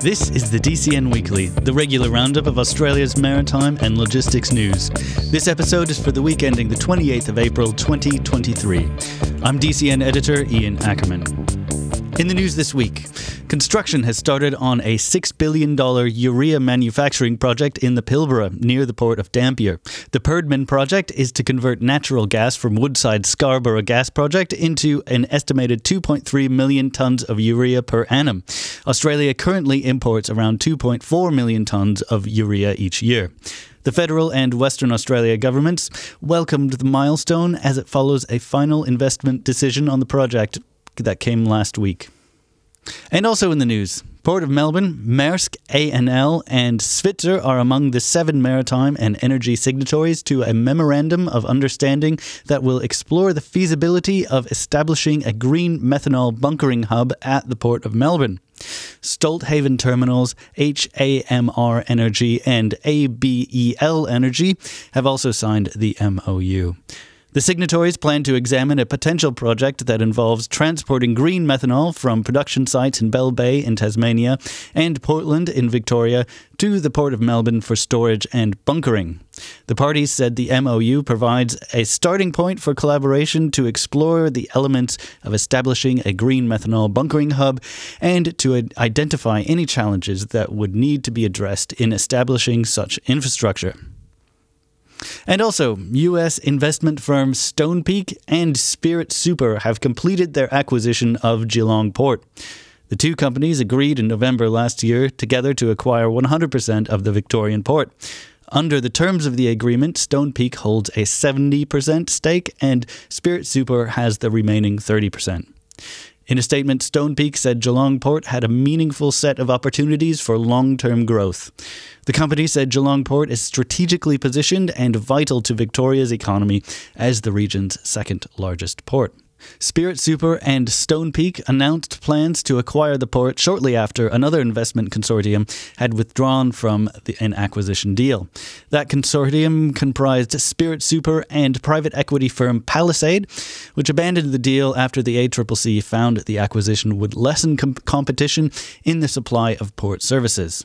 This is the DCN Weekly, the regular roundup of Australia's maritime and logistics news. This episode is for the week ending the 28th of April 2023. I'm DCN editor Ian Ackerman. In the news this week, construction has started on a $6 billion urea manufacturing project in the Pilbara near the port of Dampier. The Perdaman project is to convert natural gas from Woodside Scarborough Gas Project into an estimated 2.3 million tonnes of urea per annum. Australia currently imports around 2.4 million tonnes of urea each year. The federal and Western Australia governments welcomed the milestone as it follows a final investment decision on the project that came last week. And also in the news, Port of Melbourne, Maersk, ANL, and Svitzer are among the seven maritime and energy signatories to a memorandum of understanding that will explore the feasibility of establishing a green methanol bunkering hub at the Port of Melbourne. Stolthaven Terminals, HAMR Energy, and ABEL Energy have also signed the MOU. The signatories plan to examine a potential project that involves transporting green methanol from production sites in Bell Bay in Tasmania and Portland in Victoria to the Port of Melbourne for storage and bunkering. The parties said the MOU provides a starting point for collaboration to explore the elements of establishing a green methanol bunkering hub and to identify any challenges that would need to be addressed in establishing such infrastructure. And also, US investment firms Stonepeak and Spirit Super have completed their acquisition of Geelong Port. The two companies agreed in November last year together to acquire 100% of the Victorian port. Under the terms of the agreement, Stonepeak holds a 70% stake and Spirit Super has the remaining 30%. In a statement, Stonepeak said Geelong Port had a meaningful set of opportunities for long term growth. The company said Geelong Port is strategically positioned and vital to Victoria's economy as the region's second largest port. Spirit Super and Stonepeak announced plans to acquire the port shortly after another investment consortium had withdrawn from the, an acquisition deal. That consortium comprised Spirit Super and private equity firm Palisade, which abandoned the deal after the ACCC found the acquisition would lessen com- competition in the supply of port services.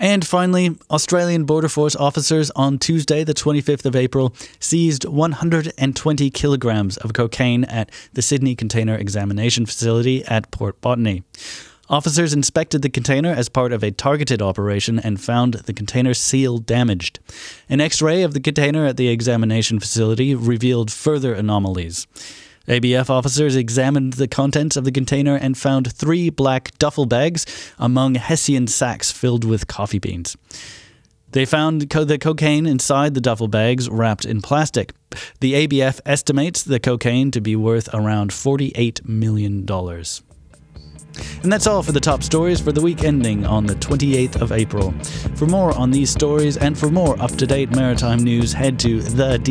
And finally, Australian Border Force officers on Tuesday, the 25th of April, seized 120 kilograms of cocaine at the Sydney Container Examination Facility at Port Botany. Officers inspected the container as part of a targeted operation and found the container seal damaged. An x ray of the container at the examination facility revealed further anomalies. ABF officers examined the contents of the container and found three black duffel bags among Hessian sacks filled with coffee beans. They found co- the cocaine inside the duffel bags wrapped in plastic. The ABF estimates the cocaine to be worth around $48 million. And that's all for the top stories for the week ending on the 28th of April. For more on these stories and for more up to date maritime news, head to thedcn.com.au.